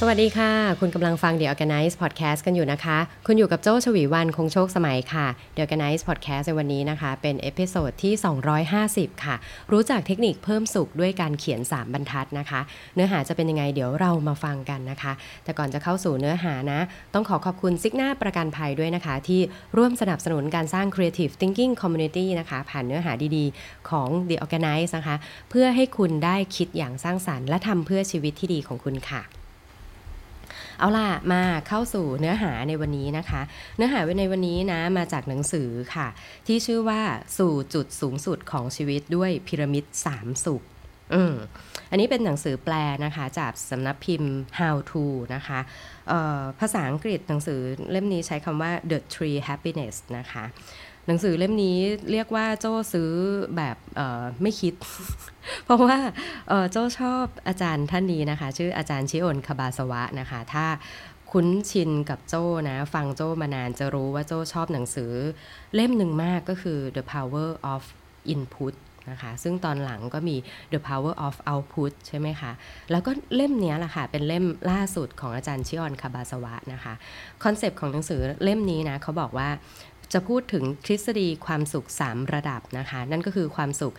สวัสดีค่ะ คุณกำลังฟัง The Organize Podcast กันอยู่นะคะ คุณอยู่กับโจ้ชวีวันคงโชคสมัยค่ะ The Organize Podcast ในวันนี้นะคะ เป็น episode ที่ 250 ค่ะ รู้จักเทคนิคเพิ่มสุขด้วยการเขียน 3 บรรทัดนะคะ เนื้อหาจะเป็นยังไงเดี๋ยวเรามาฟังกันนะคะ แต่ก่อนจะเข้าสู่เนื้อหานะ ต้องขอขอบคุณซิกหน้าประกันภัยด้วยนะคะ ที่ร่วมสนับสนุนการสร้าง Creative Thinking Community นะคะ ผ่านเนื้อหาดีๆ ของ The Organize นะคะ เพื่อให้คุณได้คิดอย่างสร้างสารรค์ และทำเพื่อชีวิตที่ดีของคุณค่ะ เอาล่ะมาเข้าสู่เนื้อหาในวันนี้นะคะ เนื้อหาในวันนี้นะมาจากหนังสือค่ะ ที่ชื่อว่าสู่จุดสูงสุดของชีวิตด้วยพีระมิดสามสุขอืมอันนี้เป็นหนังสือแปลนะคะ จากสำนักพิมพ์ How to นะคะภาษาอังกฤษหนังสือเล่มนี้ใช้คำว่า The Tree Happiness นะคะ หนังสือเล่มนี้เรียกว่าโจ้ซื้อแบบไม่คิด เพราะว่าโจ้ชอบอาจารย์ท่านนี้นะคะ ชื่ออาจารย์ชิโอนคาบาสวะนะคะ ถ้าคุ้นชินกับโจ้นะ ฟังโจ้มานานจะรู้ว่าโจ้ชอบหนังสือเล่มหนึ่งมากก็คือ The Power of Input นะคะซึ่งตอนหลังก็มี The Power of Output ใช่ไหมคะ แล้วก็เล่มนี้แหละค่ะ เป็นเล่มล่าสุดของอาจารย์ชิออนคาบาซาวะนะคะ คอนเซปต์ของหนังสือเล่มนี้นะเขาบอกว่า จะพูดถึงทฤษฎีความสุข 3 ระดับนะคะ นั่นก็คือความสุข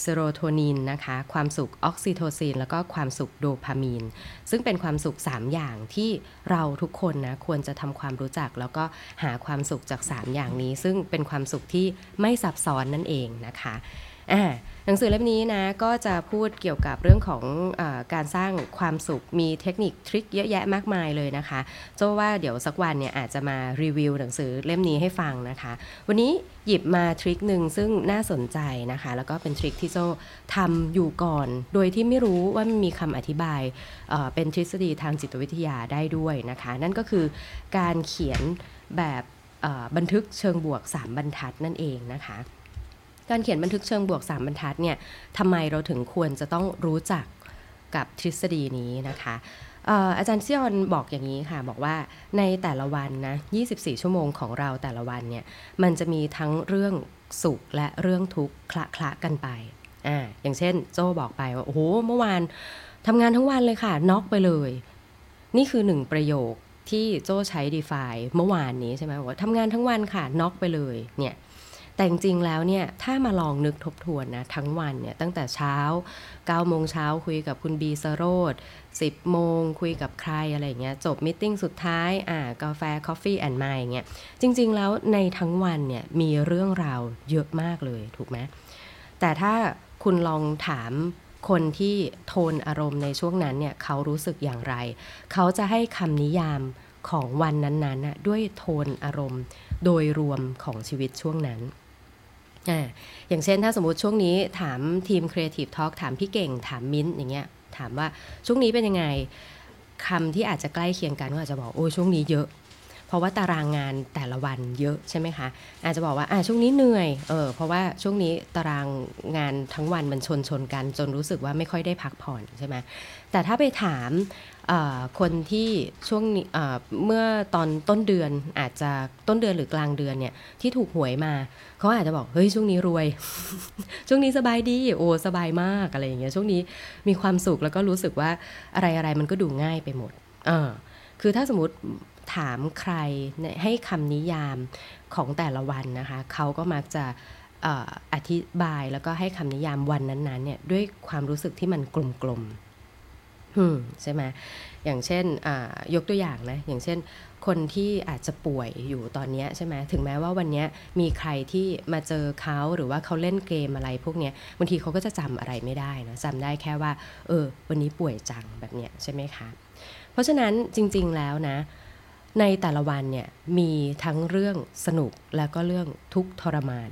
เซโรโทนินนะคะ ความสุขออกซิโทซิน แล้วก็ความสุขโดพามีน ซึ่งเป็นความสุข 3 อย่างที่เราทุกคนนะควรจะทำความรู้จัก แล้วก็หาความสุขจาก 3 อย่างนี้ ซึ่งเป็นความสุขที่ไม่ซับซ้อนนั่นเองนะคะ อ่าหนังสือเล่มนี้นะก็จะพูดเกี่ยวกับเรื่องของอการสร้างความสุขมีเทคนิคทริคเยอะแยะมากมายเลยนะคะโจว่าเดี๋ยวสักวันเนี่ยอาจจะมารีวิวหนังสือเล่มนี้ให้ฟังนะคะ วันนี้หยิบมาทริคหนึ่งซึ่งน่าสนใจนะคะ แล้วก็เป็นทริคที่โจทำอยู่ก่อน โดยที่ไม่รู้ว่ามีคำอธิบายเเป็นทฤษฎีทางจิตวิทยาได้ด้วยนะคะ นั่นก็คือการเขียนแบบบันทึกเชิงบวก 3 บรรทัดนั่นเองนะคะ การเขียนบันทึกเชิงบวก 3 บรรทัดเนี่ยทำไมเราถึงควรจะต้องรู้จักกับทฤษฎีนี้นะคะอาจารย์เซียนบอกอย่างนี้ค่ะ บอกว่าในแต่ละวันนะ 24 ชั่วโมงของเราแต่ละวันเนี่ย มันจะมีทั้งเรื่องสุขและเรื่องทุกข์คละคละกันไป อ่า อย่างเช่น โจบอกไปว่า โอ้โห เมื่อวานทำงานทั้งวันเลยค่ะน็อกไปเลย นี่คือหนึ่งประโยคที่โจใช้ define เมื่อวานนี้ใช่ไหมว่าทำงานทั้งวันค่ะน็อกไปเลย เนี่ย แต่จริงๆแล้วเนี่ยถ้ามาลองนึกทบทวนนะทั้งวันเนี่ยตั้งแต่เช้า9โมงเช้าคุยกับคุณบีสโรด10 โมงคุยกับใครอะไรเงี้ยจบ meeting สุดท้ายอ่ากาแฟ Coffee and Mind เงี้ยจริงๆแล้วในทั้งวันเนี่ยมีเรื่องราวเยอะมากเลยถูกไหมแต่ถ้าคุณลองถามคนที่โทนอารมณ์ในช่วงนั้นเนี่ยเขารู้สึกอย่างไร เขาจะให้คำนิยาม ของวันนั้นๆด้วยโทนอารมณ์โดยรวมของชีวิตช่วงนั้นออย่างเช่นถ้าสมมติช่วงนี้ถามทีม Creative Talk ถามพี่เก่งถามมิ้นอย่างเงี้ยถามว่าช่วงนี้เป็นยังไงคำที่อาจจะใกล้เคียงกันก็อาจจะบอกโอ้ช่วงนี้เยอะ ราะว่าตารางงานแต่ละวันเยอะใช่ไหมคะ อาจจะบอกว่าอ่าช่วงนี้เหนื่อยเออเพราะว่าช่วงนี้ตารางงานทั้งวันมันชนชนกัน จนรู้สึกว่าไม่ค่อยได้พักผ่อนใช่ไหมแต่ถ้าไปถามคนที่ช่วงนี้เมื่อตอนต้นเดือนอาจจะต้นเดือนหรือกลางเดือนเนี่ยที่ถูกหวยมาเขาอาจจะบอกเฮ้ยช่วงนี้รวย ช่วงนี้สบายดีโอ้สบายมากอะไรอย่างเงี้ยช่วงนี้มีความสุขแล้วก็รู้สึกว่าอะไรอะไรมันก็ดูง่ายไปหมดเออคือถ้าสมมติ ถามใครให้คำนิยามของแต่ละวันนะคะเขาก็มักจะอธิบายแล้วก็ให้คำนิยามวันนั้นๆเนี่ยด้วยความรู้สึกที่มันกลมๆใช่ไหมอย่างเช่นยกตัวอย่างนะอย่างเช่น คนที่อาจจะป่วยอยู่ตอนนี้ใช่ไหมถึงแม้ว่าวันนี้มีใครที่มาเจอเขาหรือว่าเขาเล่นเกมอะไรพวกนี้บางทีเขาก็จะจำอะไรไม่ได้นะจำได้แค่ว่า เออ วันนี้ป่วยจังแบบเนี้ยใช่ไหมคะเพราะฉะนั้นจริง ๆแล้วนะ ในแต่ละวันเนี่ยมีทั้งเรื่องสนุกแล้วก็เรื่องทุกทรมาน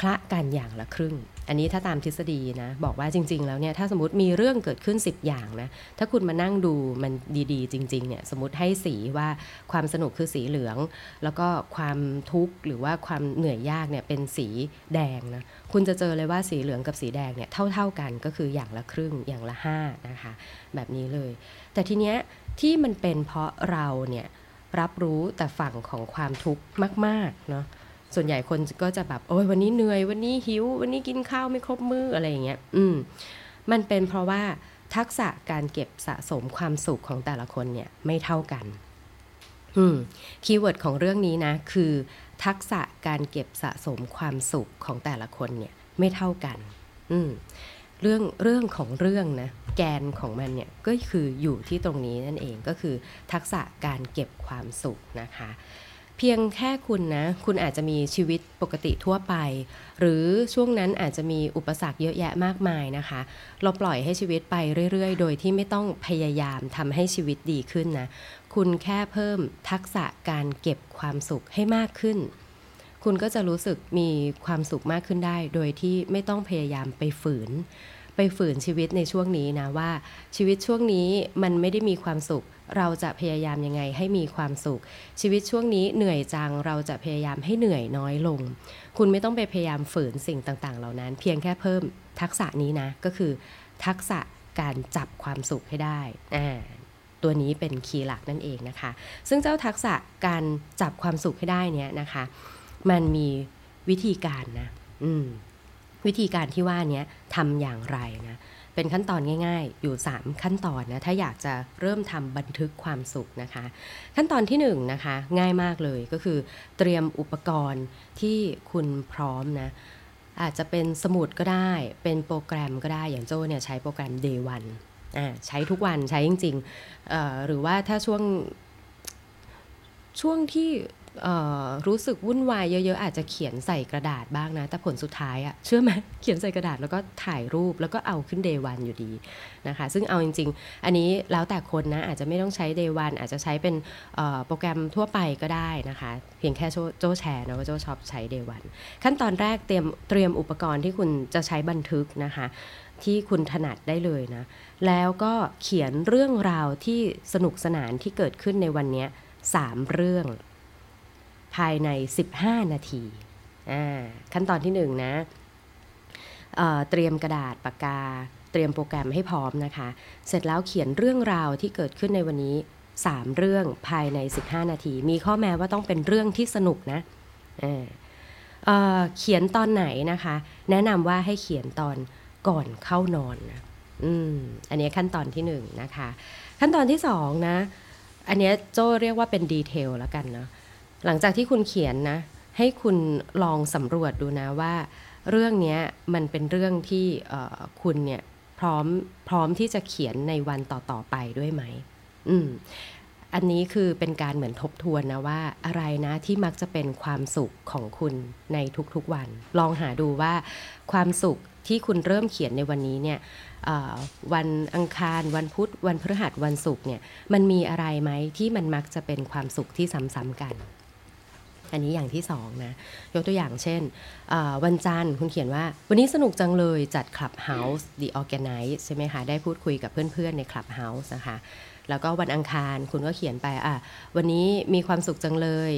คละกันอย่างละครึ่ง อันนี้ถ้าตามทฤษฎีนะ บอกว่าจริง ๆ แล้วเนี่ยถ้าสมมติมีเรื่องเกิดขึ้น 10 อย่างนะ ถ้าคุณมานั่งดูมันดีๆ จริง ๆ เนี่ยสมมติให้สีว่าความสนุกคือสีเหลือง แล้วก็ความทุกข์หรือว่าความเหนื่อยยากเนี่ยเป็นสีแดงนะคุณจะเจอเลยว่าสีเหลืองกับสีแดงเนี่ยเท่า ๆกันก็คืออย่างละครึ่งอย่างละ5นะคะแบบนี้เลย แต่ทีเนี้ยที่มันเป็นเพราะเราเนี่ย รับรู้แต่ฝั่งของความทุกข์มากๆเนาะส่วนใหญ่คนก็จะแบบโอ้ยวันนี้เหนื่อยวันนี้หิว วันนี้กินข้าวไม่ครบมื้ออะไรอย่างเงี้ยอืมมันเป็นเพราะว่าทักษะการเก็บสะสมความสุขของแต่ละคนเนี่ยไม่เท่ากันอืมkeyword ของเรื่องนี้นะ คือทักษะการเก็บสะสมความสุขของแต่ละคนเนี่ยไม่เท่ากันอืมเรื่องเรื่องของเรื่องนะ แกนของมันเนี่ยก็คืออยู่ที่ตรงนี้นั่นเองก็คือทักษะการเก็บความสุขนะคะ เพียงแค่คุณนะ คุณอาจจะมีชีวิตปกติทั่วไป หรือช่วงนั้นอาจจะมีอุปสรรคเยอะแยะมากมายนะคะ เราปล่อยให้ชีวิตไปเรื่อยๆ โดยที่ไม่ต้องพยายามทำให้ชีวิตดีขึ้นนะ คุณแค่เพิ่มทักษะการเก็บความสุขให้มากขึ้นคุณก็จะรู้สึกมีความสุขมากขึ้นได้ โดยที่ไม่ต้องพยายามไปฝืน ไปฝืนชีวิตในช่วงนี้นะว่าชีวิตช่วงนี้มันไม่ได้มีความสุข เราจะพยายามยังไงให้มีความสุข ชีวิตช่วงนี้เหนื่อยจังเราจะพยายามให้เหนื่อยน้อยลง คุณไม่ต้องไปพยายามฝืนสิ่งต่างๆ เหล่านั้น เพียงแค่เพิ่มทักษะนี้นะก็คือ ทักษะการจับความสุขให้ได้อ่าตัวนี้เป็นคีย์หลักนั่นเองนะคะ ซึ่งเจ้าทักษะการจับความสุขให้ได้เนี่ยนะคะ มันมีวิธีการนะ อืม วิธีการที่ว่านี้ทำอย่างไรนะเป็นขั้นตอนง่ายๆ อยู่ 3 ขั้นตอนนะ ถ้าอยากจะเริ่มทำบันทึกความสุขนะคะ ขั้นตอนที่1นนะคะ ง่ายมากเลยก็คือ เตรียมอุปกรณ์ที่คุณพร้อมนะ อาจจะเป็นสมุดก็ได้ เป็นโปรแกรมก็ได้ อย่างโจ้เนี่ยใช้โปรแกรม Day One อ่าใช้ทุกวันใช้จริงๆ หรือว่าถ้าช่วงช่วงที่ รู้สึกวุ่นวายเยอะๆอาจจะเขียนใส่กระดาษบ้างนะ แต่ผลสุดท้ายอะเชื่อไหมเขียนใส่กระดาษแล้วก็ถ่ายรูปแล้วก็เอาขึ้นเดวันอยู่ดีนะคะ ซึ่งเอาจริง ๆ อันนี้แล้วแต่คนนะอาจจะไม่ต้องใช้เดวันอาจจะใช้เป็นโปรแกรมทั่วไปก็ได้นะคะ เพียงแค่โจแชร์นะว่าโจ้ชอบใช้เดวันขั้นตอนแรกเตรียมเตรียมอุปกรณ์ที่คุณจะใช้บันทึกนะคะที่คุณถนัดได้เลยนะ แล้วก็เขียนเรื่องราวที่สนุกสนานที่เกิดขึ้นในวันนี้สามเรื่อง ภายใน 15 นาทีขั้นตอนที่1นนะเเตรียมกระดาษปากกา เตรียมโปรแกรมให้พร้อมนะคะ เสร็จแล้วเขียนเรื่องราวที่เกิดขึ้นในวันนี้ 3 เรื่องภายใน 15 นาที มีข้อแม้ว่าต้องเป็นเรื่องที่สนุกนะเเเขียนตอนไหนนะคะ แนะนำว่าให้เขียนตอนก่อนเข้านอนนะอืมอันนี้ขั้นตอนที่1นนะคะ ขั้นตอนที่2นะ อันนี้โจเรียกว่าเป็นดีเทลแล้วกันเนาะ หลังจากที่คุณเขียนนะ ให้คุณลองสำรวจดูนะว่า เรื่องนี้มันเป็นเรื่องที่คุณเนี่ยพร้อมพร้อมที่จะเขียนในวันต่อๆไปด้วยไหม อืม อันนี้คือเป็นการเหมือนทบทวนนะว่าอะไรนะที่มักจะเป็นความสุขของคุณในทุกๆวัน ลองหาดูว่าความสุขที่คุณเริ่มเขียนในวันนี้เนี่ยวันอังคาร วันพุธ วันพฤหัสวันศุกร์เนี่ยมันมีอะไรไหมที่มันมักจะเป็นความสุขที่ซ้ำๆกัน อันนี้อย่างที่สองนะยกตัวอย่างเช่น วันจันทร์คุณเขียนว่า วันนี้สนุกจังเลยจัด Clubhouse The Organize ใช่ไหมคะ ได้พูดคุยกับเพื่อนๆใน Clubhouse นะคะ แล้วก็วันอังคารคุณก็เขียนไปอะวันนี้มีความสุขจังเลย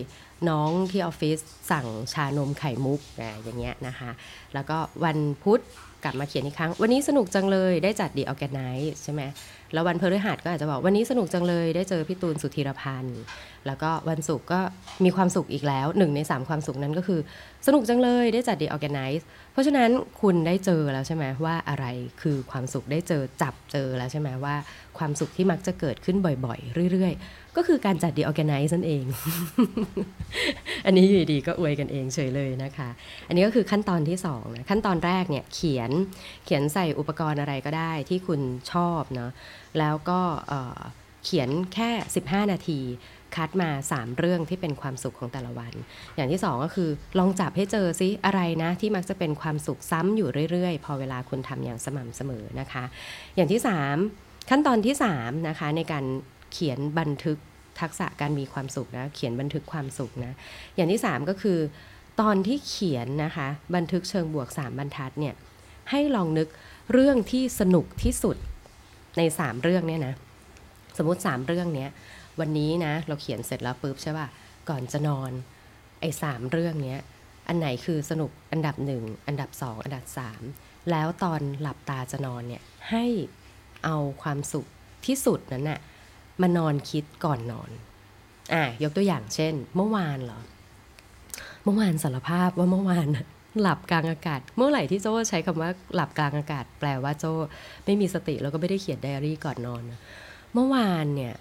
น้องที่ออฟฟิศสั่งชานมไข่มุกอย่างเงี้ยนะคะ แล้วก็วันพุธกลับมาเขียนอีกครั้ง วันนี้สนุกจังเลยได้จัด The Organize ใช่ไหม แล้ววันพฤหัสก็อาจจะบอกวันนี้สนุกจังเลยได้เจอพี่ตูนสุธีรพันธ์ แล้วก็วันศุกร์ก็มีความสุขอีกแล้วหนึ่งในสามความสุขนั้นก็คือ สนุกจังเลยได้จัดดี ORGANICE เพราะฉะนั้นคุณได้เจอแล้วใช่ไหมว่าอะไรคือความสุขได้เจอจับเจอแล้วใช่ไหมว่าความสุขที่มักจะเกิดขึ้นบ่อยๆ เรื่อยๆ ก็คือการจัดดี ORGANICE นั่นเอง อันนี้อยู่ดีก็อวยกันเองเฉยเลยนะคะ อันนี้ก็คือขั้นตอนที่2นะขั้นตอนแรกเนี่ยเขียนเขียนใส่อุปกรณ์อะไรก็ได้ที่คุณชอบเนาะ แล้วก็เขียนแค่ 15 นาที คัดมา 3 เรื่องที่เป็นความสุขของแต่ละวัน อย่างที่ 2 ก็คือ ลองจับให้เจอซิอะไรนะ ที่มักจะเป็นความสุขซ้ำอยู่เรื่อยๆ พอเวลาคุณทำอย่างสม่ำเสมอนะคะ อย่างที่ 3 ขั้นตอนที่3นะคะในการเขียนบันทึกทักษะการมีความสุขนะเขียนบันทึกความสุขนะอย่างที่ 3 ก็คือ ตอนที่เขียนนะคะบันทึกเชิงบวก 3 บรรทัดเนี่ยให้ลองนึกเรื่องที่สนุกที่สุด ในสามเรื่องเนี่ยนะสมมติสามเรื่องเนี้ยวันนี้นะเราเขียนเสร็จแล้วปุ๊บใช่ป่ะก่อนจะนอนไอ้สามเรื่องเนี้ยอันไหนคือสนุกอันดับหนึ่งอันดับสองอันดับสามแล้วตอนหลับตาจะนอนเนี่ยให้เอาความสุขที่สุดนั้นน่ะมานอนคิดก่อนนอนอะยกตัวอย่างเช่น เมื่อวานเหรอ เมื่อวานสารภาพว่าเมื่อวานน่ะ หลับกลางอากาศ เมื่อไหร่ที่โจ้ใช้คำว่าหลับกลางอากาศ แปลว่าโจ้ไม่มีสติแล้วก็ไม่ได้เขียนไดอารี่ก่อนนอนนะเมื่อวานเนี่ย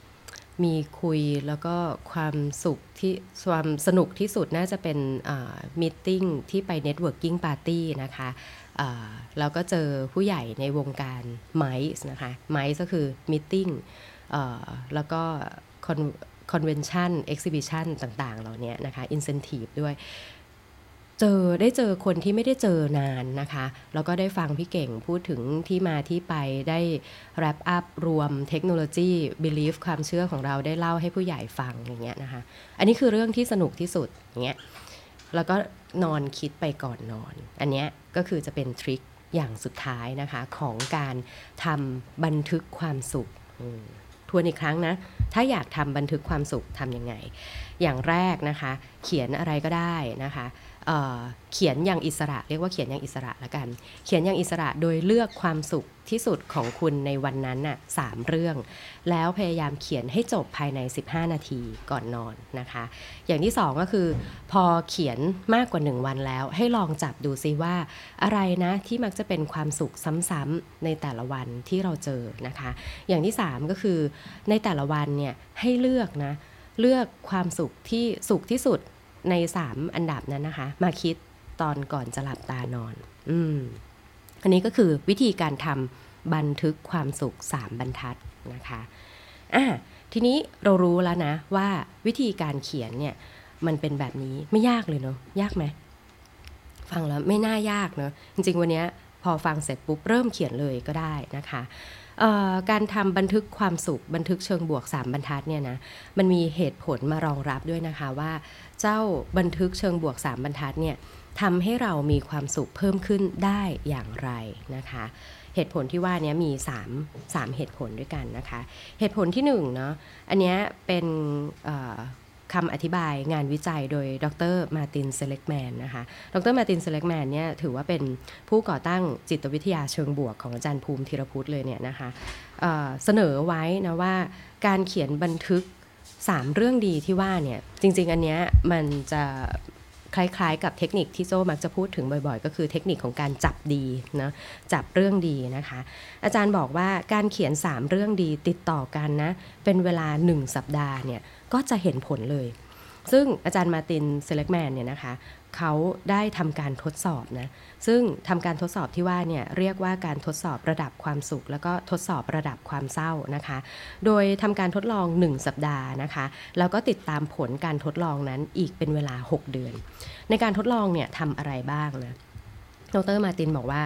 มีคุยแล้วก็ความสุขที่ความสนุกที่สุดน่าจะเป็นมิทติ้งที่ไปเน็ตเวิร์กิ่งปาร์ตี้นะคะอ่าแล้วก็เจอผู้ใหญ่ในวงการไมซ์นะคะไมซ์ก็คือมิทติ้งแล้วก็คอนเวนชั่นเอ็กซิบิชันต่างๆ เหล่านี้นะคะอินเซนティブด้วย เจอได้เจอคนที่ไม่ได้เจอนานนะคะ แล้วก็ได้ฟังพี่เก่งพูดถึงที่มาที่ไปได้ wrap up รวมเทคโนโลยี belief ความเชื่อของเราได้เล่าให้ผู้ใหญ่ฟังอย่างเงี้ยนะคะ อันนี้คือเรื่องที่สนุกที่สุดอย่างเงี้ยแล้วก็นอนคิดไปก่อนนอน อันเนี้ยก็คือจะเป็น trick อย่างสุดท้ายนะคะของการทำบันทึกความสุขทวนอีกครั้งนะ ถ้าอยากทำบันทึกความสุขทำยังไง อย่างแรกนะคะ เขียนอะไรก็ได้นะคะ เขียนอย่างอิสระ เรียกว่าเขียนอย่างอิสระละกัน เขียนอย่างอิสระโดยเลือกความสุขที่สุดของคุณในวันนั้นน่ะสามเรื่อง แล้วพยายามเขียนให้จบภายใน 15 นาทีก่อนนอนนะคะ อย่างที่สองก็คือ พอเขียนมากกว่า 1 วันแล้ว ให้ลองจับดูซิว่า อะไรนะที่มักจะเป็นความสุขซ้ำๆในแต่ละวันที่เราเจอนะคะ อย่างที่ 3 ก็คือในแต่ละวันเนี่ยให้เลือกนะเลือกความสุขที่สุขที่สุด ใน3อันดับนั้นนะคะ มาคิดตอนก่อนจะหลับตานอน อืมอันนี้ก็คือวิธีการทำบันทึกความสุข 3 บรรทัดนะคะอะทีนี้เรารู้แล้วนะว่าวิธีการเขียนเนี่ยมันเป็นแบบนี้ไม่ยากเลยเนาะยากไหมฟังแล้วไม่น่ายากเนาะจริง ๆ วันนี้พอฟังเสร็จปุ๊บเริ่มเขียนเลยก็ได้นะคะการทำบันทึกความสุขบันทึกเชิงบวก 3 บรรทัดเนี่ยนะมันมีเหตุผลมารองรับด้วยนะคะว่า เจ้าบันทึกเชิงบวก 3 บรรทัดเนี่ยทำให้เรามีความสุขเพิ่มขึ้นได้อย่างไรนะคะ เหตุผลที่ว่านี้มี 3 3 เหตุผลด้วยกันนะคะ เหตุผลที่1เนาะอันนี้เป็นคำอธิบายงานวิจัยโดยดร.มาร์ตินเซลิกแมนนะคะ ดร.มาร์ตินเซลิกแมนเนี่ยถือว่าเป็นผู้ก่อตั้งจิตวิทยาเชิงบวกของอาจารย์ภูมิธีรพุทธเลยเนี่ยนะคะเสนอไว้นะว่าการเขียนบันทึก 3 เรื่องดีที่ว่าเนี่ยจริง ๆ อันเนี้ยมันจะคล้ายๆ กับเทคนิคที่โจมักจะพูดถึงบ่อยๆ ก็คือเทคนิคของการจับดีนะจับเรื่องดีนะคะ อาจารย์บอกว่าการเขียน 3 เรื่องดีติดต่อกันนะเป็นเวลา 1 สัปดาห์เนี่ยก็จะเห็นผลเลย ซึ่งอาจารย์มาตินเซเล็กแมนเนี่ยนะคะ เขาได้ทำการทดสอบนะซึ่งทำการทดสอบที่ว่าเนี่ยเรียกว่าการทดสอบระดับความสุข แล้วก็ทดสอบระดับความเศร้านะคะ โดยทำการทดลอง 1 สัปดาห์นะคะแล้วก็ติดตามผลการทดลองนั้นอีกเป็นเวลา 6 เดือน ในการทดลองเนี่ยทำอะไรบ้างนะดรมาตินบอกว่า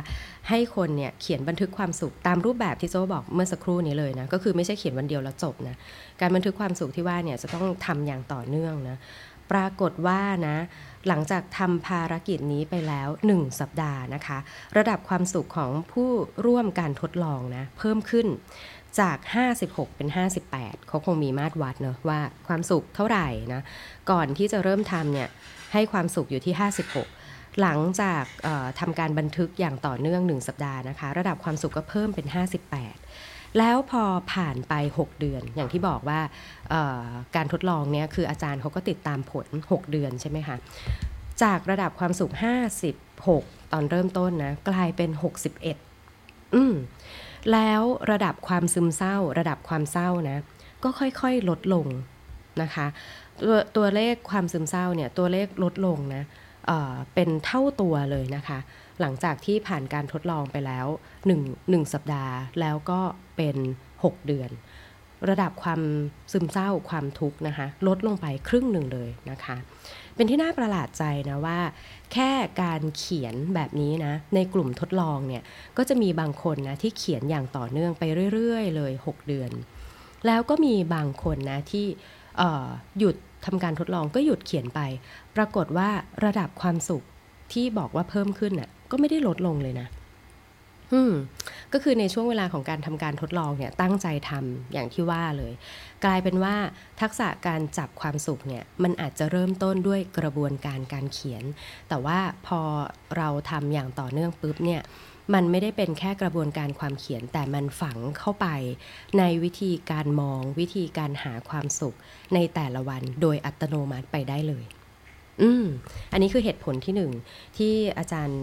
ให้คนเนี่ยเขียนบันทึกความสุขตามรูปแบบที่โจบอกเมื่อสักครู่นี้เลยนะก็คือไม่ใช่เขียนวันเดียวแล้วจบนะการบันทึกความสุขที่ว่าเนี่ยจะต้องทำอย่างต่อเนื่องนะ ปรากฏว่านะหลังจากทำภารกิจนี้ไปแล้ว 1 สัปดาห์นะคะ ระดับความสุขของผู้ร่วมการทดลองนะเพิ่มขึ้นจาก 56 เป็น 58 เขาคงมีมาตรวัดเนอะว่าความสุขเท่าไหร่นะ ก่อนที่จะเริ่มทำเนี่ยให้ความสุขอยู่ที่ 56 หลังจากทำการบันทึกอย่างต่อเนื่อง 1 สัปดาห์นะคะ ระดับความสุขก็เพิ่มเป็น 58 แล้วพอผ่านไป 6 เดือน อย่างที่บอกว่าการทดลองเนี่ยคืออาจารย์เขาก็ติดตามผล 6 เดือนใช่ไหมคะจากระดับความสุข56 ตอนเริ่มต้นนะกลายเป็น 61 อืมแล้วระดับความซึมเศร้า ระดับความเศร้านะ ก็ค่อยๆลดลงนะคะตัวตัวเลขความซึมเศร้าเนี่ยตัวเลขลดลงนะเเป็นเท่าตัวเลยนะคะ หลังจากที่ผ่านการทดลองไปแล้ว1 1สัปดาห์ แล้วก็เป็น 6 เดือน ระดับความซึมเศร้าความทุกข์นะคะลดลงไปครึ่งหนึ่งเลยนะคะ เป็นที่น่าประหลาดใจนะว่า แค่การเขียนแบบนี้นะในกลุ่มทดลองเนี่ยก็จะมีบางคนนะที่เขียนอย่างต่อเนื่องไปเรื่อยๆ เลย 6 เดือน แล้วก็มีบางคนนะที่หยุดทำการทดลองก็หยุดเขียนไป ปรากฏว่าระดับความสุขที่บอกว่าเพิ่มขึ้นน่ะ ก็ไม่ได้ลดลงเลยนะอืมก็คือในช่วงเวลาของการทำการทดลองเนี่ยตั้งใจทำอย่างที่ว่าเลย กลายเป็นว่าทักษะการจับความสุขเนี่ยมันอาจจะเริ่มต้นด้วยกระบวนการการเขียน แต่ว่าพอเราทำอย่างต่อเนื่องปุ๊บเนี่ยมันไม่ได้เป็นแค่กระบวนการความเขียนแต่มันฝังเข้าไป ในวิธีการมองวิธีการหาความสุขในแต่ละวันโดยอัตโนมัติไปได้เลย อืมอันนี้คือเหตุผลที่หนึ่งที่อาจารย์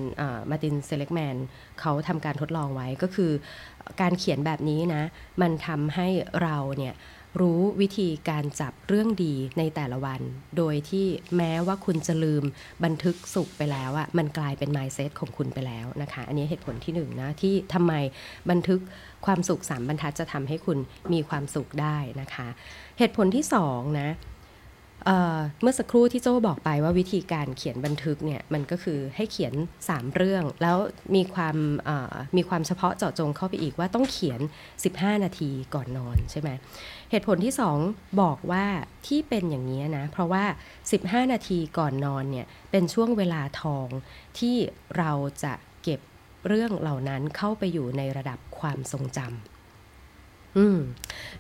มาตินเซเล็กแมนเขาทำการทดลองไว้ก็คือ การเขียนแบบนี้นะ มันทำให้เราเนี่ยรู้วิธีการจับเรื่องดีในแต่ละวัน โดยที่แม้ว่าคุณจะลืมบันทึกสุขไปแล้วอะมันกลายเป็น mindset ของคุณไปแล้วนะคะ อันนี้เหตุผลที่หนึ่งนะ ที่ทำไมบันทึกความสุขสามบรรทัดจะทำให้คุณมีความสุขได้นะคะ เหตุผลที่สองนะ เมื่อสักครู่ที่โจ้บอกไปว่าวิธีการเขียนบันทึกเนี่ยมันก็คือให้เขียน 3 เรื่อง แล้วมีความมีความเฉพาะเจาะจงเข้าไปอีกว่าต้องเขียน 15 นาทีก่อนนอนใช่ไหมเหตุผลที่ 2 บอกว่าที่เป็นอย่างนี้นะ เพราะว่า 15 นาทีก่อนนอนเนี่ยเป็นช่วงเวลาทองที่เราจะเก็บเรื่องเหล่านั้นเข้าไปอยู่ในระดับความทรงจำ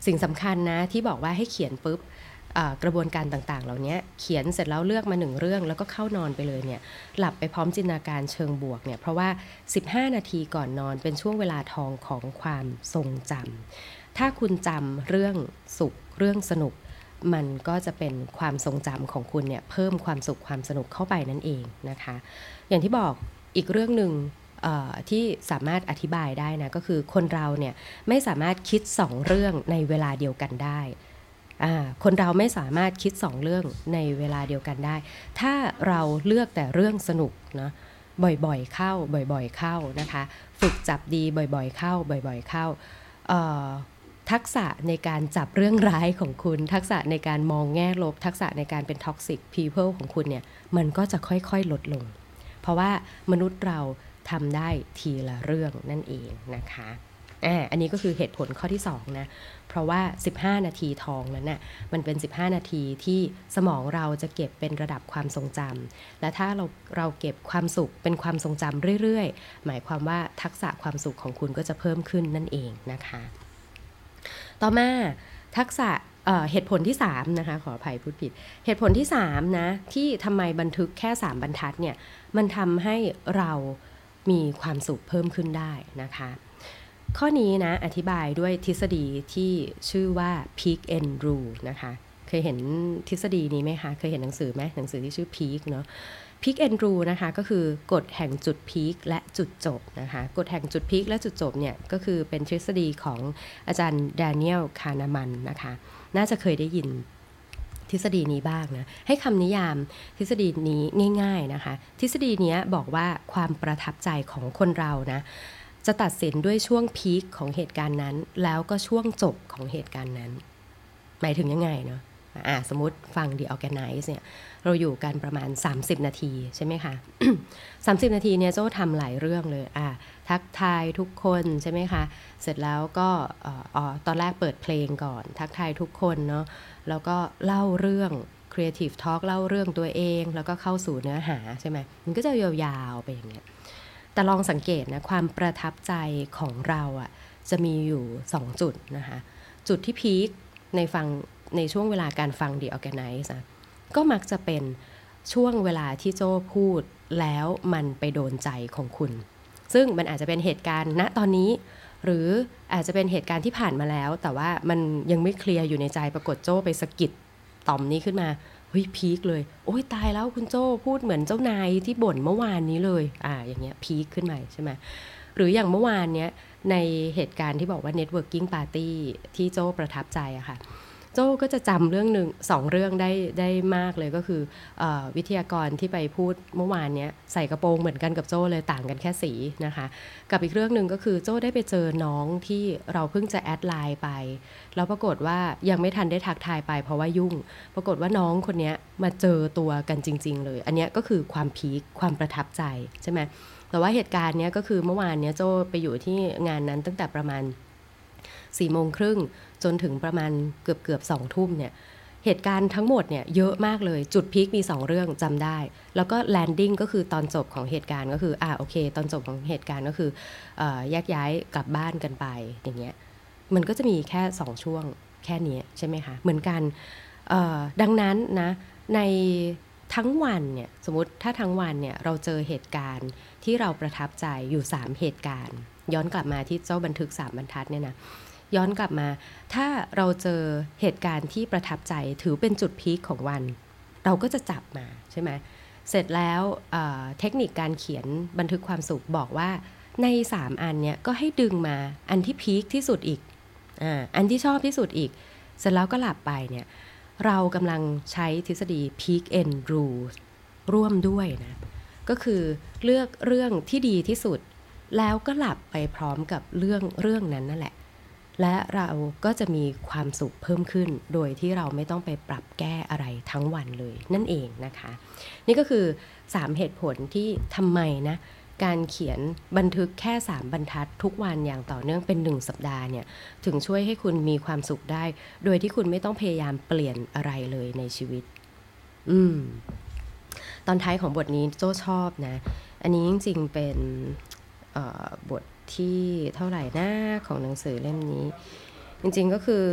สิ่งสำคัญนะที่บอกว่าให้เขียนปุ๊บ กระบวนการต่างๆ เหล่านี้เขียนเสร็จแล้วเลือกมาหนึ่งเรื่อง แล้วก็เข้านอนไปเลยเนี่ยหลับไปพร้อมจินตนาการเชิงบวกเนี่ยเพราะว่า 15 นาทีก่อนนอนเป็นช่วงเวลาทองของความทรงจำถ้าคุณจำเรื่องสุขเรื่องสนุกมันก็จะเป็นความทรงจำของคุณเนี่ยเพิ่มความสุขความสนุกเข้าไปนั่นเองนะคะ อย่างที่บอกอีกเรื่องหนึ่งที่สามารถอธิบายได้นะก็คือคนเราเนี่ยไม่สามารถคิดสองเรื่องในเวลาเดียวกันได้ คนเราไม่สามารถคิดสองเรื่องในเวลาเดียวกันได้ ถ้าเราเลือกแต่เรื่องสนุกนะบ่อยๆเข้าบ่อยๆเข้านะคะ ฝึกจับดีบ่อยๆเข้าบ่อยๆเข้าทักษะในการจับเรื่องร้ายของคุณ ทักษะในการมองแง่ลบ ทักษะในการเป็น toxic people ของคุณเนี่ยมันก็จะค่อยๆลดลง เพราะว่ามนุษย์เราทำได้ทีละเรื่องนั่นเองนะคะอันนี้ก็คือเหตุผลข้อที่2นะ เพราะว่า 15 นาทีทองนั้นน่ะมันเป็น 15 นาทีที่สมองเราจะเก็บเป็นระดับความทรงจำและถ้าเราเราเก็บความสุขเป็นความทรงจำเรื่อยๆ หมายความว่าทักษะความสุขของคุณก็จะเพิ่มขึ้นนั่นเองนะคะ ต่อมาทักษะเเหตุผลที่3นะคะขออภัยพูดผิด เหตุผลที่3นะที่ทำไมบันทึกแค่ 3 บรรทัดเนี่ยมันทำให้เรามีความสุขเพิ่มขึ้นได้นะคะ ข้อนี้นะอธิบายด้วยทฤษฎีที่ชื่อว่า peak and rule นะคะ เคยเห็นทฤษฎีนี้ไหมคะ เคยเห็นหนังสือไหมหนังสือที่ชื่อ peak เนาะ peak and rule นะคะ ก็คือกฎแห่งจุดพีคและจุดจบนะคะ กฎแห่งจุดพีคและจุดจบเนี่ย ก็คือเป็นทฤษฎีของอาจารย์ดานิเอลคานามันนะคะ น่าจะเคยได้ยินทฤษฎีนี้บ้างนะ ให้คำนิยามทฤษฎีนี้ง่าย ๆนะคะ ทฤษฎีนี้บอกว่าความประทับใจของคนเรานะ จะตัดสินด้วยช่วงพีคของเหตุการณ์นั้น แล้วก็ช่วงจบของเหตุการณ์นั้น หมายถึงยังไงเนาะอ่าสมมติฟัง The Organize เนี่ยเราอยู่กันประมาณ 30 นาทีใช่ไหมคะ30 นาทีเนี่ยโจ้ทำหลายเรื่องเลยอ่าทักทายทุกคนใช่ไหมคะ เสร็จแล้วก็อ๋อตอนแรกเปิดเพลงก่อน ทักทายทุกคนเนาะแล้วก็เล่าเรื่อง Creative Talk เล่าเรื่องตัวเอง แล้วก็เข้าสู่เนื้อหาใช่ไหมมันก็จะยาวๆไปอย่างเงี้ย แต่ลองสังเกตนะความประทับใจของเราอะ่ะจะมีอยู่ 2 จุดนะคะจุดที่พีคในฟังในช่วงเวลาการฟัง The Organize นะก็มักจะเป็นช่วงเวลาที่โจ้พูดแล้วมันไปโดนใจของคุณ ซึ่งมันอาจจะเป็นเหตุการณ์ณตอนนี้ หรืออาจจะเป็นเหตุการณ์ที่ผ่านมาแล้ว แต่ว่ามันยังไม่เคลียร์อยู่ในใจปรากฏโจ้ไปสะกิดต่อมนี้ขึ้นมา เฮ้ยพีคเลย โอ้ยตายแล้วคุณโจ้พูดเหมือนเจ้านายที่บ่นเมื่อวานนี้เลยอ่าอย่างเงี้ยพีคขึ้นมาใช่ไหมหรืออย่างเมื่อวานเนี้ยในเหตุการณ์ที่บอกว่า networking party ที่โจ้ประทับใจอะค่ะ โจ้ก็จะจำเรื่องหนึ่งสองเรื่องได้ได้มากเลยก็คืออวิทยากรที่ไปพูดเมื่อวานนี้ใส่กระโปรงเหมือนกันกับโจ้เลยต่างกันแค่สีนะคะ กับอีกเรื่องหนึ่งก็คือโจ้ได้ไปเจอน้องที่เราเพิ่งจะ add ไลน์ไป แล้วปรากฏว่ายังไม่ทันได้ทักทายไปเพราะว่ายุ่ง ปรากฏว่าน้องคนนี้มาเจอตัวกันจริง ๆ เลย อันนี้ก็คือความ peak ความประทับใจใช่ไหมแต่ว่าเหตุการณ์นี้ก็คือเมื่อวานนี้โจ้ไปอยู่ที่งานนั้นตั้งแต่ประมาณ สี่โมงครึ่งจนถึงประมาณเกือบเกือบสองทุ่มเนี่ยเหตุการณ์ทั้งหมดเนี่ยเยอะมากเลยจุด peak มี 2 เรื่องจำได้ แล้วก็ landing ก็คือตอนจบของเหตุการณ์ก็คืออ่าโอเค ตอนจบของเหตุการณ์ก็คืออแยกย้ายกลับบ้านกันไปอย่างเงี้ยมันก็จะมีแค่ 2 ช่วงแค่นี้ใช่ไหมคะเหมือนกันดังนั้นนะในทั้งวันเนี่ยสมมติถ้าทั้งวันเนี่ยเราเจอเหตุการณ์ที่เราประทับใจอยู่ 3 เหตุการณ์ ย้อนกลับมาที่เจ้าบันทึก 3 บรรทัดเนี่ยนะ ย้อนกลับมา ถ้าเราเจอเหตุการณ์ที่ประทับใจถือเป็นจุดพีคของวัน เราก็จะจับมาใช่ไหมเสร็จแล้วเเทคนิคการเขียนบันทึกความสุขบอกว่าใน 3 อันเนี่ยก็ให้ดึงมาอันที่พีคที่สุดอีกออันที่ชอบที่สุดอีก เสร็จแล้วก็หลับไปเนี่ยเรากำลังใช้ทฤษฎี peak and rule ร่วมด้วยนะ ก็คือเลือกเรื่องที่ดีที่สุด แล้วก็หลับไปพร้อมกับเรื่องเรื่องนั้นนั่นแหละ และเราก็จะมีความสุขเพิ่มขึ้น โดยที่เราไม่ต้องไปปรับแก้อะไรทั้งวันเลยนั่นเองนะคะ นี่ก็คือ 3 เหตุผลที่ทำไมนะการเขียนบันทึกแค่ 3 บรรทัดทุกวันอย่างต่อเนื่องเป็น 1 สัปดาห์เนี่ยถึงช่วยให้คุณมีความสุขได้ โดยที่คุณไม่ต้องพยายามเปลี่ยนอะไรเลยในชีวิต อืม ตอนท้ายของบทนี้โจ้ชอบนะ อันนี้จริงๆเป็นบท ที่เท่าไหร่หน้าของหนังสือเล่มนี้ จริงๆก็คือ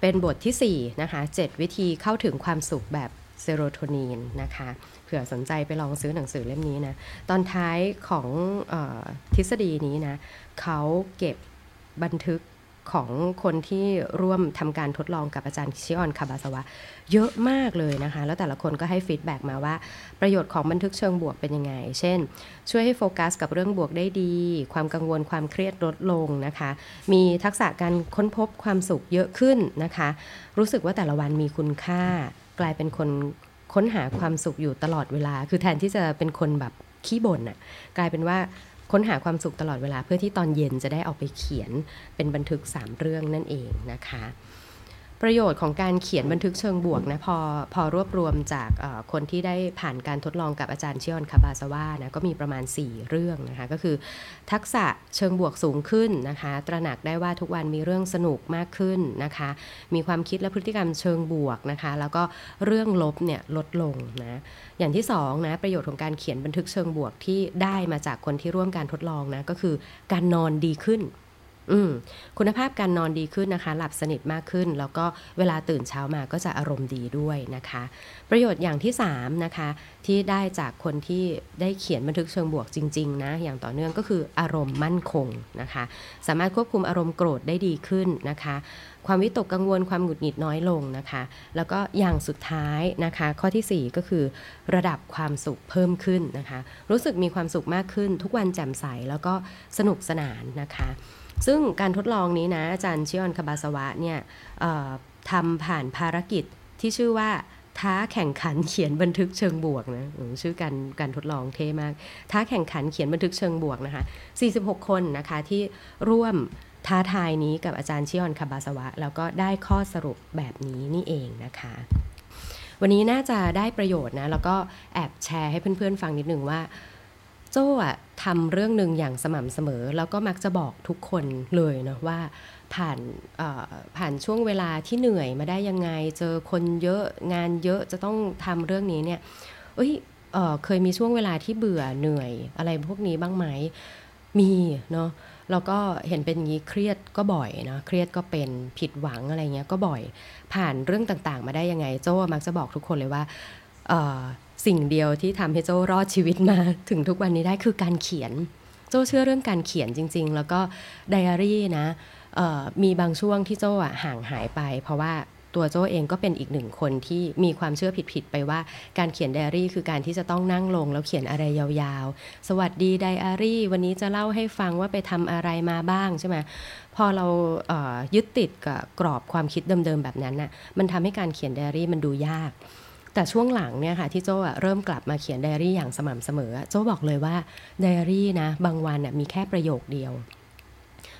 เป็นบทที่ 4 นะคะ 7 วิธีเข้าถึงความสุขแบบเซโรโทนินนะคะเผื่อสนใจไปลองซื้อหนังสือเล่มนี้นะ ตอนท้ายของทฤษฎีนี้นะเขาเก็บบันทึก ของคนที่ร่วมทำการทดลองกับอาจารย์ชิออนคาบาซาวะ เยอะมากเลยนะคะ แล้วแต่ละคนก็ให้ feedback มาว่า ประโยชน์ของบันทึกเชิงบวกเป็นยังไง เช่น ช่วยให้โฟกัสกับเรื่องบวกได้ดี ความกังวลความเครียดลดลงนะคะ มีทักษะการค้นพบความสุขเยอะขึ้นนะคะ รู้สึกว่าแต่ละวันมีคุณค่า กลายเป็นคนค้นหาความสุขอยู่ตลอดเวลา คือแทนที่จะเป็นคนแบบขี้บ่นน่ะกลายเป็นว่า ค้นหาความสุขตลอดเวลาเพื่อที่ตอนเย็นจะได้เอาไปเขียนเป็นบันทึก 3 เรื่องนั่นเองนะคะ ประโยชน์ของการเขียนบันทึกเชิงบวกนะพอพอรวบรวมจากคนที่ได้ผ่านการทดลองกับอาจารย์ชิออนคาบาซาวานะก็มีประมาณ 4 เรื่องนะคะก็คือทักษะเชิงบวกสูงขึ้นนะคะตระหนักได้ว่าทุกวันมีเรื่องสนุกมากขึ้นนะคะมีความคิดและพฤติกรรมเชิงบวกนะคะแล้วก็เรื่องลบเนี่ยลดลงนะอย่างที่2นะประโยชน์ของการเขียนบันทึกเชิงบวกที่ได้มาจากคนที่ร่วมการทดลองนะก็คือการนอนดีขึ้น อืมคุณภาพการนอนดีขึ้นนะคะ หลับสนิทมากขึ้น แล้วก็เวลาตื่นเช้ามาก็จะอารมณ์ดีด้วยนะคะ ประโยชน์อย่างที่3นะคะที่ได้จากคนที่ได้เขียนบันทึกเชิงบวกจริงๆนะอย่างต่อเนื่องก็คืออารมณ์มั่นคงนะคะ สามารถควบคุมอารมณ์โกรธได้ดีขึ้นนะคะ ความวิตกกังวลความหงุดหงิดน้อยลงนะคะ แล้วก็อย่างสุดท้ายนะคะ ข้อที่ 4 ก็คือ ระดับความสุขเพิ่มขึ้นนะคะ รู้สึกมีความสุขมากขึ้น ทุกวันแจ่มใสแล้วก็สนุกสนานนะคะ ซึ่งการทดลองนี้นะอาจารย์ชิออนคาบาสวะเนี่ยทำผ่านภารกิจที่ชื่อว่าท้าแข่งขันเขียนบันทึกเชิงบวกนะชื่อการการทดลองเท่มาก ท้าแข่งขันเขียนบันทึกเชิงบวกนะคะ 46 คนนะคะที่ร่วมท้าทายนี้กับอาจารย์ชิออนคาบาสวะ แล้วก็ได้ข้อสรุปแบบนี้นี่เองนะคะ วันนี้น่าจะได้ประโยชน์นะ แล้วก็แอบแชร์ให้เพื่อนๆฟังนิดหนึ่งว่า โจ้อะทำเรื่องหนึ่งอย่างสม่ำเสมอ แล้วก็มักจะบอกทุกคนเลยนะว่าผ่านผ่านช่วงเวลาที่เหนื่อยมาได้ยังไง เจอคนเยอะงานเยอะจะต้องทำเรื่องนี้เนี่ยเอ้ยเเคยมีช่วงเวลาที่เบื่อเหนื่อยอะไรพวกนี้บ้างไหมมีเนาะแล้วก็เห็นเป็นอย่างนี้เครียดก็บ่อยนะเครียดก็เป็นผิดหวังอะไรเงี้ยก็บ่อย ผ่านเรื่องต่างๆ มาได้ยังไง โจ้มักจะบอกทุกคนเลยว่า สิ่งเดียวที่ทำให้โจ้รอดชีวิตมา ถึงทุกวันนี้ได้คือการเขียน โจ้เชื่อเรื่องการเขียนจริง ๆ แล้วก็ไดอารี่นะมีบางช่วงที่โจ้ห่างหายไป เพราะว่าตัวโจ้เองก็เป็นอีกหนึ่งคนที่มีความเชื่อผิดๆไปว่าการเขียนไดอารี่คือการที่จะต้องนั่งลง แล้วเขียนอะไรยาวๆ สวัสดีไดอารี่ วันนี้จะเล่าให้ฟังว่าไปทำอะไรมาบ้างใช่ไหมพอเรายึดติดกับกรอบความคิดเดิมๆแบบนั้นน่ะมันทำให้การเขียนไดอารี่มันดูยาก แต่ช่วงหลังเนี่ยค่ะที่โจ้เริ่มกลับมาเขียนไดอารี่อย่างสม่ำเสมอ โจ้บอกเลยว่าไดอารี่นะบางวันมีแค่ประโยคเดียว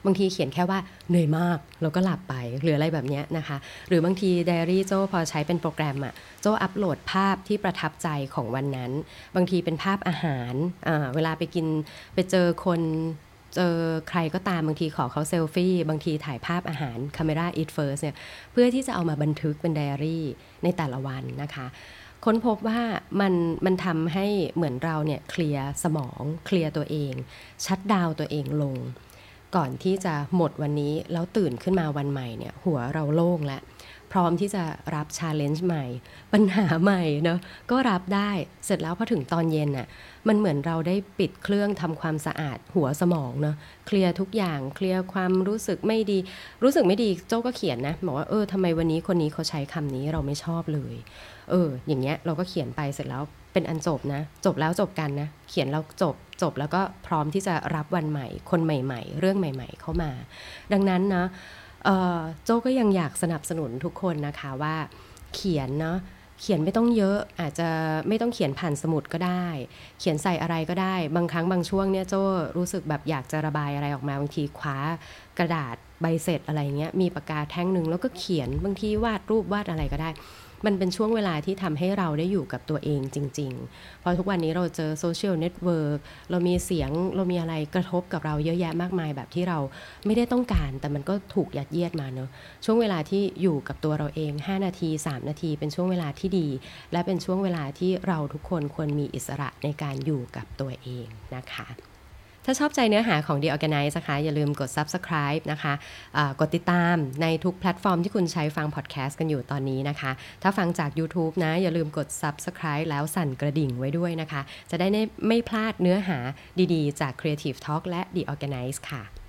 บางทีเขียนแค่ว่าเหนื่อยมากแล้วก็หลับไปหรืออะไรแบบนี้นะคะ หรือบางทีไดอารี่โจ้พอใช้เป็นโปรแกรมอะโจ้อัปโหลดภาพที่ประทับใจของวันนั้น บางทีเป็นภาพอาหารเวลาไปกินไปเจอคน เจอใครก็ตามบางทีขอเขาเซลฟี่ บางทีถ่ายภาพอาหาร Camera Eat First เนี่ยเพื่อที่จะเอามาบันทึกเป็นไดอารี่ในแต่ละวันนะคะ ค้นพบว่ามันมันทำให้เหมือนเราเนี่ย clear สมอง clear ตัวเอง shut down ตัวเองลง ก่อนที่จะหมดวันนี้แล้วตื่นขึ้นมาวันใหม่เนี่ยหัวเราโล่งแล้ว พร้อมที่จะรับ challenge ใหม่ ปัญหาใหม่เนาะก็รับได้เสร็จแล้วพอถึงตอนเย็นน่ะมันเหมือนเราได้ปิดเครื่องทำความสะอาดหัวสมองเนาะเคลียร์ทุกอย่างเคลียร์ความรู้สึกไม่ดี รู้สึกไม่ดีโจ้ก็เขียนนะบอกว่าเออทำไมวันนี้คนนี้เขาใช้คำนี้เราไม่ชอบเลย เออ อย่างเงี้ยเราก็เขียนไปเสร็จแล้วเป็นอันจบนะ จบแล้วจบกันนะ เขียนแล้วจบจบแล้วก็พร้อมที่จะรับวันใหม่ คนใหม่ ๆ เรื่องใหม่ ๆ เข้ามา ดังนั้นนะเอ่อ โจ้ก็ยังอยากสนับสนุนทุกคนนะคะว่าเขียนเนาะเขียนไม่ต้องเยอะอาจจะไม่ต้องเขียนผ่านสมุดก็ได้ เขียนใส่อะไรก็ได้ บางครั้งบางช่วงเนี่ยโจ้รู้สึกแบบอยากจะระบายอะไรออกมาบางทีคว้ากระดาษใบเสร็จอะไรเงี้ยมีปากกาแท่งหนึ่งแล้วก็เขียนบางทีวาดรูปวาดอะไรก็ได้ มันเป็นช่วงเวลาที่ทำให้เราได้อยู่กับตัวเองจริง ๆ เพราะทุกวันนี้เราเจอ social network เรามีเสียงเรามีอะไรกระทบกับเราเยอะแยะมากมายแบบที่เราไม่ได้ต้องการ แต่มันก็ถูกยัดเยียดมาเนอะช่วงเวลาที่อยู่กับตัวเราเอง 5 นาที 3 นาที เป็นช่วงเวลาที่ดี และเป็นช่วงเวลาที่เราทุกคนควรมีอิสระในการอยู่กับตัวเองนะคะ ถ้าชอบใจเนื้อหาของ The Organize นะคะ อย่าลืมกด Subscribe นะคะะกดติดตามในทุกแพลตฟอร์มที่คุณใช้ฟังพอดแคสต์กันอยู่ตอนนี้นะคะ ถ้าฟังจาก YouTube นะ อย่าลืมกด Subscribe แล้วสั่นกระดิ่งไว้ด้วยนะคะ จะได้ไม่พลาดเนื้อหาดีๆ จาก Creative Talk และ The Organize ค่ะ